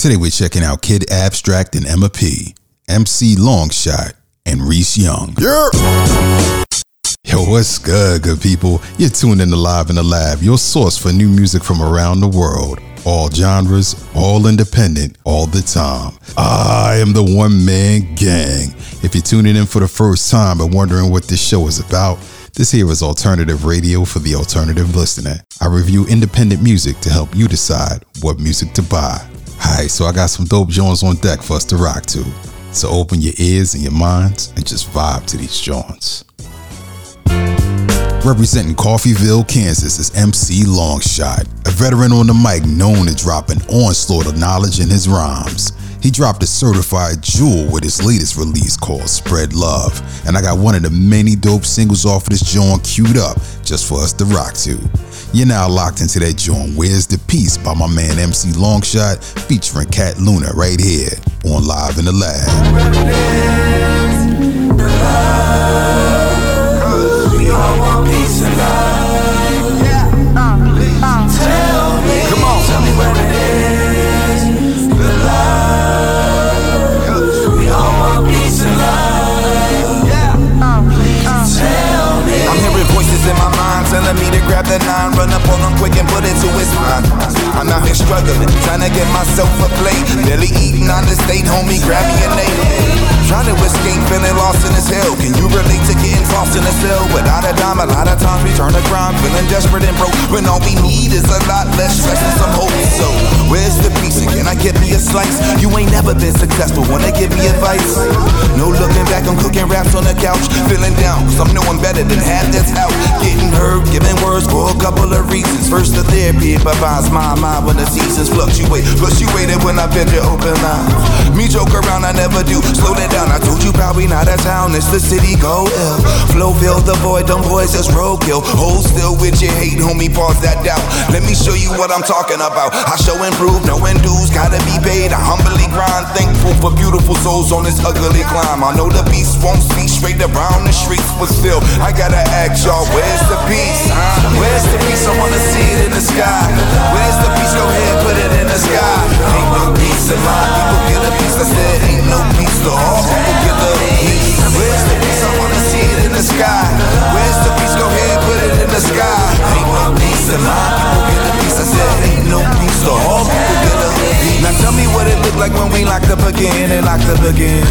Today we're checking out Kid Abstract and Emma P, MC Longshot, and Reese Young. Yeah. Yo, what's good, good people? You're tuned in to Live in the Lab, your source for new music from around the world. All genres, all independent, all the time. I am the one man gang. If you're tuning in for the first time and wondering what this show is about, this here is alternative radio for the alternative listener. I review independent music to help you decide what music to buy. Alright, so I got some dope joints on deck for us to rock to. So open your ears and your minds and just vibe to these joints. Representing Coffeyville, Kansas is MC Longshot, a veteran on the mic known to drop an onslaught of knowledge in his rhymes. He dropped a certified jewel with his latest release called Spread Love, and I got one of the many dope singles off of this joint queued up just for us to rock to. You're now locked into that joint Where's the Peace by my man MC Longshot featuring Cat Luna right here on Live in the Lab. Need is a lot less stress and some hope. So, where's the? And can I get me a slice? You ain't never been successful, wanna give me advice? No looking back, I'm cooking raps on the couch, feeling down, cause I'm knowing better than half that's out. Getting hurt, giving words for a couple of reasons. First, the therapy provides my mind when the seasons fluctuate. Fluctuated when I bend your open line. Me joke around, I never do. Slow that down. I told you probably not a town, it's the city go ill. Flow fill the void, them boys just roadkill. Hold still with your hate, homie, pause that doubt. Let me show you what I'm talking about. I show improve, knowing dues gotta be paid. I humbly grind, thankful for beautiful souls on this ugly climb. I know the beast won't speak straight around the streets, but still, I gotta ask y'all, where's the peace? Huh? Where's the peace? I wanna see it in the sky. Where's the peace? Go ahead, put it in the sky. Ain't no peace in my people get a peace. I said, ain't no peace to all people get the peace. Where's the peace? I wanna see it in the sky. Where's the peace? Go ahead, put it in the sky. Get a said, ain't no peace to get a peace. Now tell me what it looked like when we locked up again and locked up again.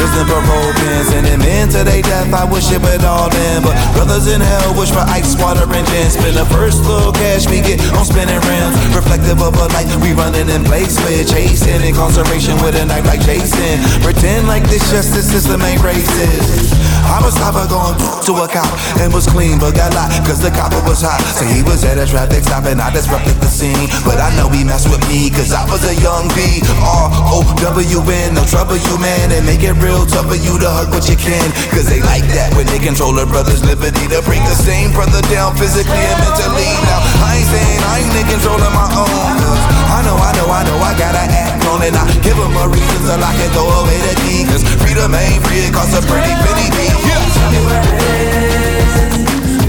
Listen parole pins and them into their death. I wish it would all end, but brothers in hell wish for ice, water, and gin. Spend the first little cash we get on spinning rims. Reflective of a life we running in place with, chasing incarceration with a knife like Jason. Pretend like this justice system ain't racist. I was never going to a cop and was clean, but got locked cause the copper was hot. So he was at a traffic stop and I disrupted the scene. But I know he messed with me cause I was a young B. R-O-W-N, no trouble you man, and make it real tough for you to hug what you can. Cause they like that when they control a brother's liberty to bring the same brother down physically and mentally. Now, I ain't saying I ain't in control of my own. Cause I know, I know, I know I gotta act on it. I give them a reason so I can throw away the key. Cause freedom ain't free, it costs a pretty penny fee. Yeah. Tell me where it is.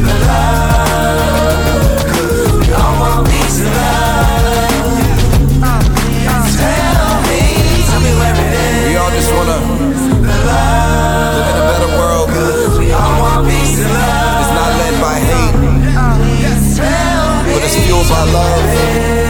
The love. We all want peace love. Tell me, tell me where it is. We all just wanna live in a better world. We all want peace and love. It's not led by hate, but it's fueled by love.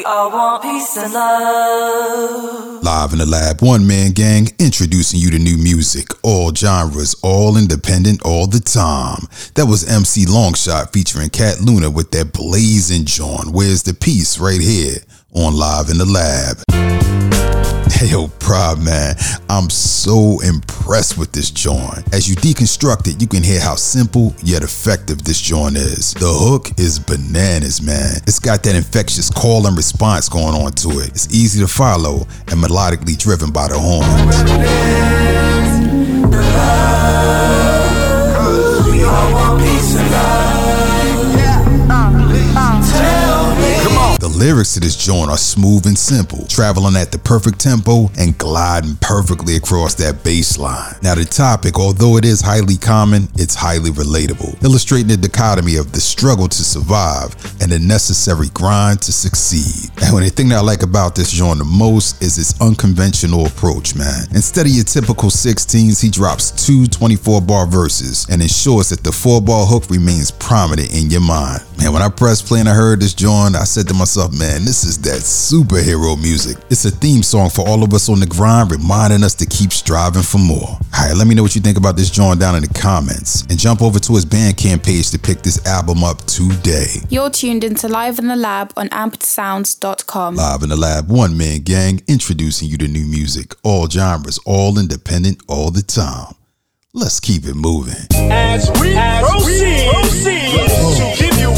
We all want peace and love. Live in the Lab, one man gang, introducing you to new music, all genres, all independent, all the time. That was MC Longshot featuring Cat Luna with that blazing John. Where's the peace right here on Live in the Lab? Hey, yo, proud man, I'm so impressed with this joint. As you deconstruct it, you can hear how simple yet effective this joint is. The hook is bananas, man. It's got that infectious call and response going on to it. It's easy to follow and melodically driven by the horns. Lyrics to this joint are smooth and simple, traveling at the perfect tempo and gliding perfectly across that bass line. Now, the topic, although it is highly common, it's highly relatable, illustrating the dichotomy of the struggle to survive and the necessary grind to succeed. And the thing that I like about this joint the most is its unconventional approach, man. Instead of your typical 16s, he drops two 24 bar verses and ensures that the four bar hook remains prominent in your mind. Man, when I pressed play and I heard this joint, I said to myself, man, this is that superhero music. It's a theme song for all of us on the grind, reminding us to keep striving for more. All right, let me know what you think about this joint down in the comments and jump over to his Bandcamp page to pick this album up today. You're tuned into Live in the Lab on ampersounds.com. Live in the Lab, one man gang, introducing you to new music, all genres, all independent, all the time. Let's keep it moving. As we proceed, to give you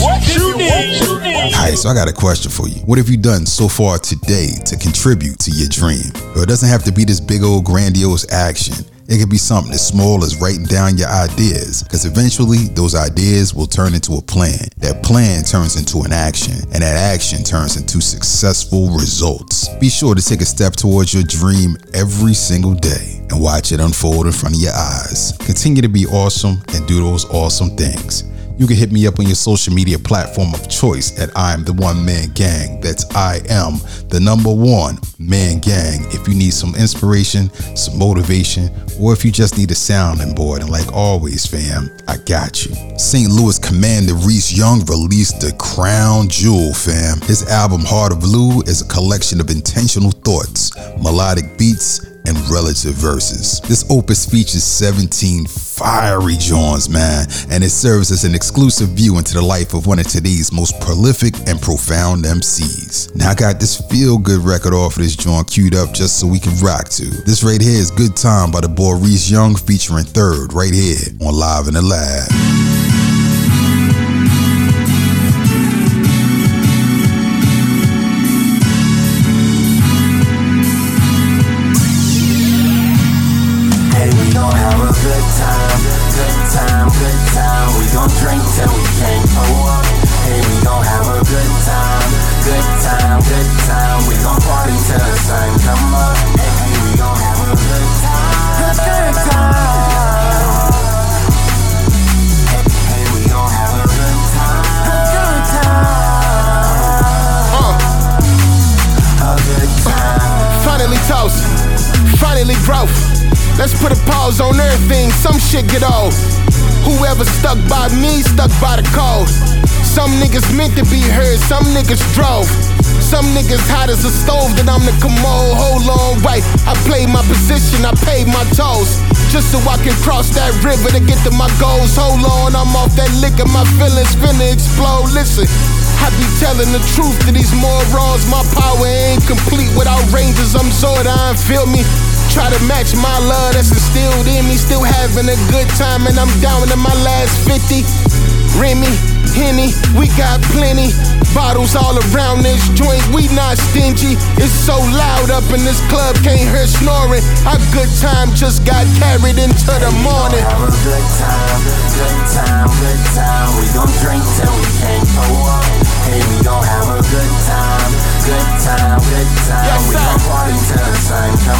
so I got a question for you. What have you done so far today to contribute to your dream? Well, it doesn't have to be this big old grandiose action. It could be something as small as writing down your ideas, because eventually those ideas will turn into a plan. That plan turns into an action, and that action turns into successful results. Be sure to take a step towards your dream every single day and watch it unfold in front of your eyes. Continue to be awesome and do those awesome things. You can hit me up on your social media platform of choice at I am the one man gang. That's I am the number one man gang. If you need some inspiration, some motivation, or if you just need a sounding board, and like always, fam, I got you. St. Louis Commander Reese Young released the Crown Jewel, fam. His album Heart of Blue is a collection of intentional thoughts, melodic beats, and relative verses. This opus features 17 fiery joints, man, and it serves as an exclusive view into the life of one of today's most prolific and profound MCs. Now I got this feel good record off of this joint queued up just so we can rock to. This right here is Good Time by the boy Reese Young featuring Third right here on Live in the Lab. Put a pause on everything, some shit get old. Whoever stuck by me, stuck by the code. Some niggas meant to be heard, some niggas drove. Some niggas hot as a stove that I'm the commode. Hold on, wait. I played my position, I paid my toes. Just so I can cross that river to get to my goals. Hold on, I'm off that liquor, my feelings finna explode. Listen. I be telling the truth to these morons. My power ain't complete without rangers. I'm Zordon, feel me? Try to match my love that's instilled in me. Still having a good time, and I'm down to my last 50. Remy, Henny, we got plenty. Bottles all around this joint, we not stingy. It's so loud up in this club, can't hear snoring. Our good time just got carried into the morning. Have a good time, good time, good time. We gon' drink till we can't go up. Hey, we gon' have a good time, good time, good time. Yes, we gon' party till the sun come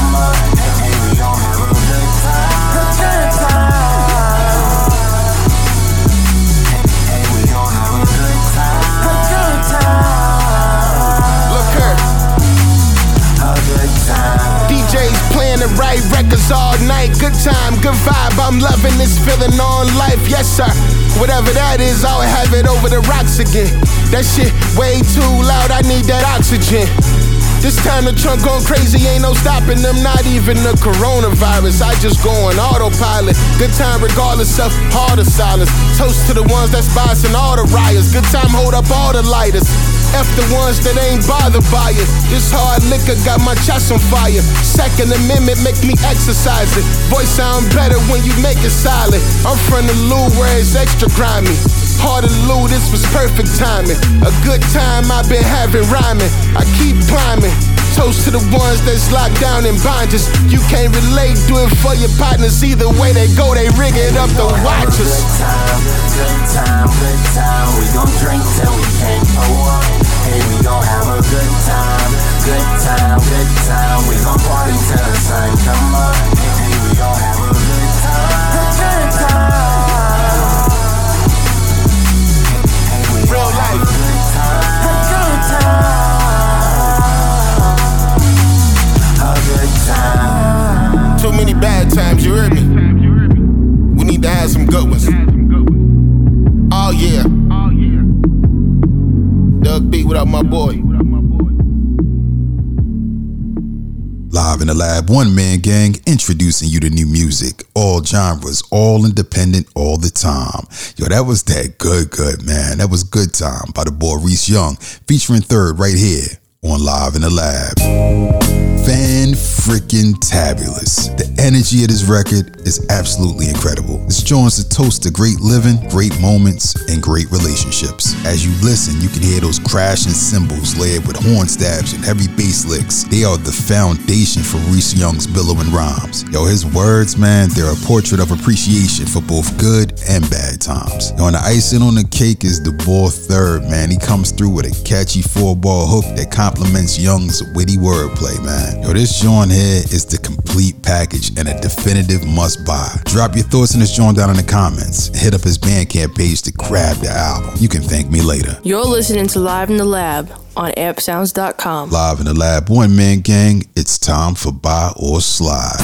feeling on life. Yes, sir. Whatever that is, I'll have it over the rocks again. That shit way too loud. I need that oxygen. This time the trunk going crazy, ain't no stopping them, not even the coronavirus. I just go on autopilot. Good time regardless of hard or silence. Toast to the ones that's bossing all the riots. Good time hold up all the lighters. F the ones that ain't bothered by it. This hard liquor got my chest on fire. Second Amendment make me exercise it. Voice sound better when you make it solid. I'm from the Lou where it's extra grimy. Hard to Lou, this was perfect timing. A good time I've been having rhyming. I keep climbing. Toast to the ones that's locked down in bondage. You can't relate, do it for your partners. Either way they go, they rig it up the watch us. Good time, good time, good time. We gon' drink till we can't go up. Good time, good time, good time. We gon' party till the sun come up. Hey, we gon' have a good time, good time. Hey, Real gon' have life. a good time, a good time. Too many bad times, you heard me? We need to have some good ones. Oh yeah. Oh, Doug B, what up, my boy? In the lab, one man gang introducing you to new music, all genres, all independent, all the time. Yo, that was that good, good man. That was good time by the boy Reese Young, featuring third right here on Live in the Lab. Fan freaking tabulous. The energy of this record is absolutely incredible. This joins a toast to great living, great moments, and great relationships. As you listen, you can hear those crashing cymbals layered with horn stabs and heavy bass licks. They are the foundation for Reese Young's billowing rhymes. Yo, his words, man, they're a portrait of appreciation for both good and bad times. Yo, and the icing on the cake is the ball third, man. He comes through with a catchy four ball hook that complements Young's witty wordplay, man. Yo, this joint here is the complete package and a definitive must buy. Drop your thoughts in this joint down in the comments. Hit up his Bandcamp page to grab the album. You can thank me later. You're listening to Live in the Lab on ampsounds.com. Live in the lab, one man gang, it's time for Buy or Slide.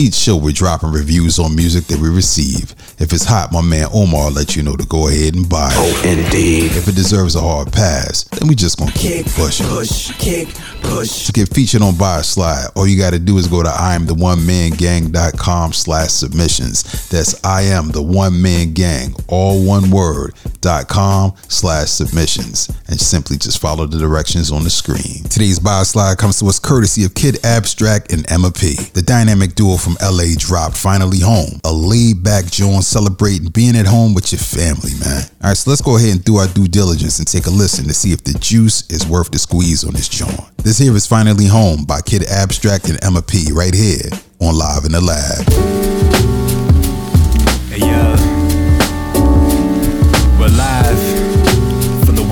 Each show we're dropping reviews on music that we receive. If it's hot, my man Omar will let you know to go ahead and buy it. Oh, indeed. If it deserves a hard pass, then we just gonna keep pushing. push, kick, push. To get featured on Buy or Slide, all you gotta do is go to IamTheOneManGang.com slash submissions. That's I am the one man gang, all one word, dot com slash submissions. And simply just follow the directions on the screen. Today's Buy Slide comes to us courtesy of Kid Abstract and Emma P. The dynamic duo from LA dropped Finally Home, a laid back joint celebrating being at home with your family, man. All right, so let's go ahead and do our due diligence and take a listen to see if the juice is worth the squeeze on this joint. This here is Finally Home by Kid Abstract and Emma P. right here on Live in the Lab. Hey yo,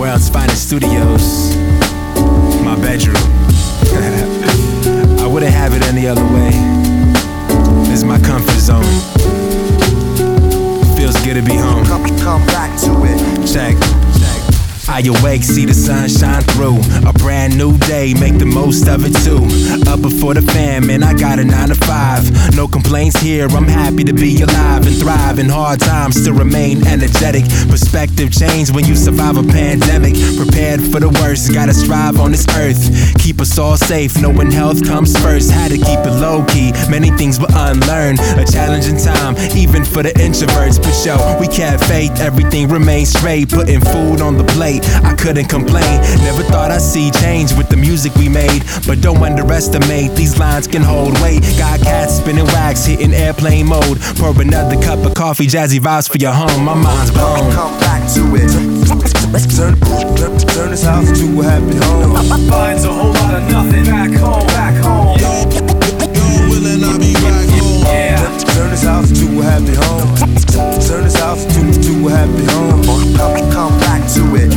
world's finest studios. My bedroom. I wouldn't have it any other way. This is my comfort zone. Feels good to be home. Come, come back to it. Check. I awake, see the sun shine through. A brand new day, make the most of it too. Up before the fam, and I got a nine to five. No complaints here, I'm happy to be alive and thrive in hard times to remain energetic. Perspective change when you survive a pandemic. Prepared for the worst, gotta strive on this earth. Keep us all safe, knowing health comes first. Had to keep it low key, many things were unlearned. A challenging time, even for the introverts. But yo, we kept faith, everything remained straight. Putting food on the plate, I couldn't complain. Never thought I'd see change with the music we made. But don't underestimate, these lines can hold weight. Got cats spinning wax, hitting airplane mode. Pour another cup of coffee, jazzy vibes for your home. My mind's blown. Come back to it. Turn, turn, turn this house into a happy home. Finds a whole lot of nothing back home, back home. Yeah. Turn this house into a happy home. Turn this house into, into a happy home. Come, come back to it.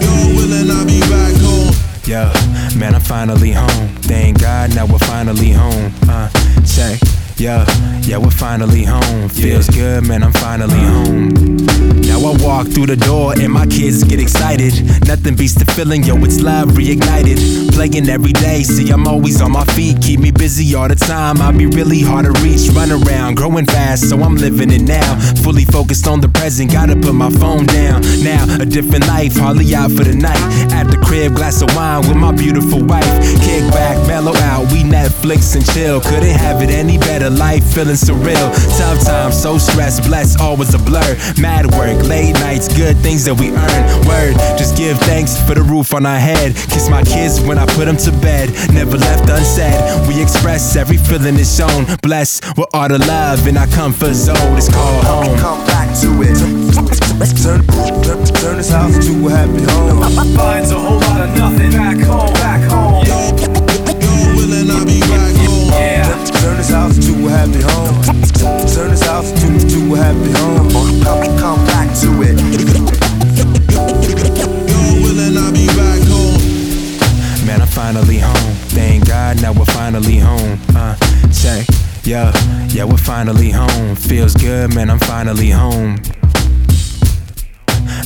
No willin' I'll be back home. Yeah, man, I'm finally home. Thank God, now we're finally home. Uh, check. Yeah, yeah, we're finally home. Feels good, man, I'm finally home. Now I walk through the door and my kids get excited. Nothing beats the feeling, yo, it's love reignited. Playing every day, see, I'm always on my feet. Keep me busy all the time. I'll be really hard to reach. Run around, growing fast, so I'm living it now. Fully focused on the present, gotta put my phone down. Now, a different life, hardly out for the night. At the crib, glass of wine with my beautiful wife. Kick back, mellow out, we Netflix and chill. Couldn't have it any better, life feeling surreal. Tough times, so stressed, blessed, always a blur. Mad work, late nights, good things that we earn. Word, just give thanks for the roof on our head. Kiss my kids when I put them to bed. Never left unsaid. We express every feeling is shown. Blessed with all the love in our comfort zone. It's called home. Come back to it. Turn, turn, turn this house into a happy home. Finds a whole lot of nothing back home, back home. Yeah. Turn this house into a happy home. Turn this house into, to a happy home. Come, come back to it. Lord willing, I'll be back home. Man, I'm finally home. Thank God, now we're finally home. Uh, check, yeah, yeah, we're finally home. Feels good, man, I'm finally home.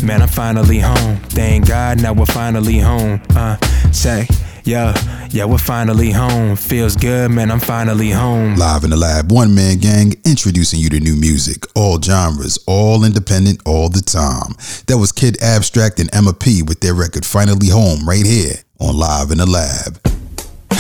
Man, I'm finally home. Thank God, now we're finally home. Uh, check, yeah, yeah, we're finally home. Feels good, man, I'm finally home. Live in the lab, one man gang introducing you to new music, all genres, all independent, all the time. That was Kid Abstract and Emma P with their record Finally Home right here on Live in the Lab.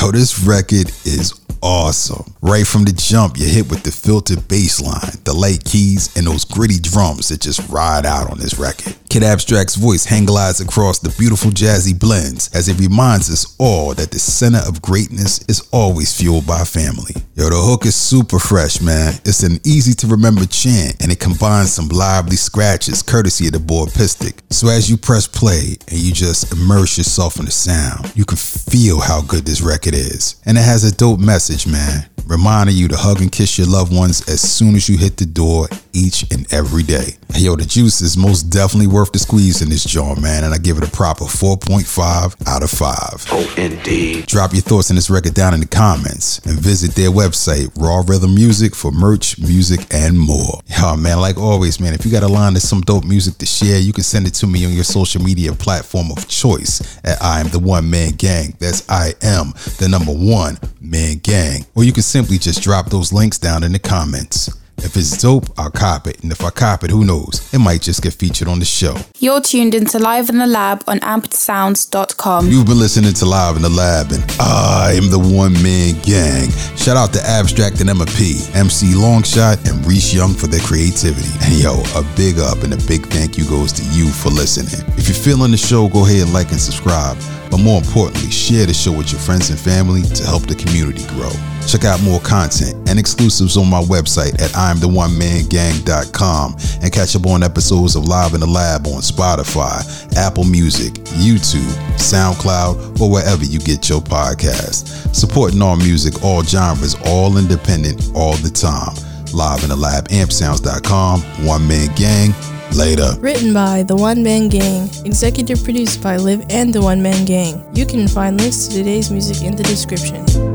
Yo, this record is awesome. Right from the jump, you're hit with the filtered bass line, the light keys, and those gritty drums that just ride out on this record. Kid Abstract's voice hang glides across the beautiful jazzy blends as it reminds us all that the center of greatness is always fueled by family. Yo, the hook is super fresh, man. It's an easy to remember chant and it combines some lively scratches courtesy of the boy Pistic. So as you press play and you just immerse yourself in the sound, you can feel how good this record is. And it has a dope message, man, reminding you to hug and kiss your loved ones as soon as you hit the door each and every day. Yo, the juice is most definitely worth the squeeze in this joint, man, and I give it a proper 4.5 out of 5. Oh, indeed. Drop your thoughts on this record down in the comments and visit their website, Raw Rhythm Music, for merch, music, and more. Yo, man, like always, man, if you got a line of some dope music to share, you can send it to me on your social media platform of choice at I am the one man gang. That's I am the number one man gang. Or you can simply just drop those links down in the comments. If it's dope, I'll cop it. And if I cop it, who knows? It might just get featured on the show. You're tuned into Live in the Lab on ampedsounds.com. You've been listening to Live in the Lab, and I am the one man gang. Shout out to Abstract and Emma P, MC Longshot, and Reese Young for their creativity. And yo, a big up and a big thank you goes to you for listening. If you're feeling the show, go ahead and like and subscribe. But more importantly, share the show with your friends and family to help the community grow. Check out more content and exclusives on my website at I'mTheOneManGang.com and catch up on episodes of Live in the Lab on Spotify, Apple Music, YouTube, SoundCloud, or wherever you get your podcast. Supporting all music, all genres, all independent, all the time. Live in the Lab, ampsounds.com, One Man Gang. Later. Written by The One Man Gang, executive produced by Liv and The One Man Gang. You can find links to today's music in the description.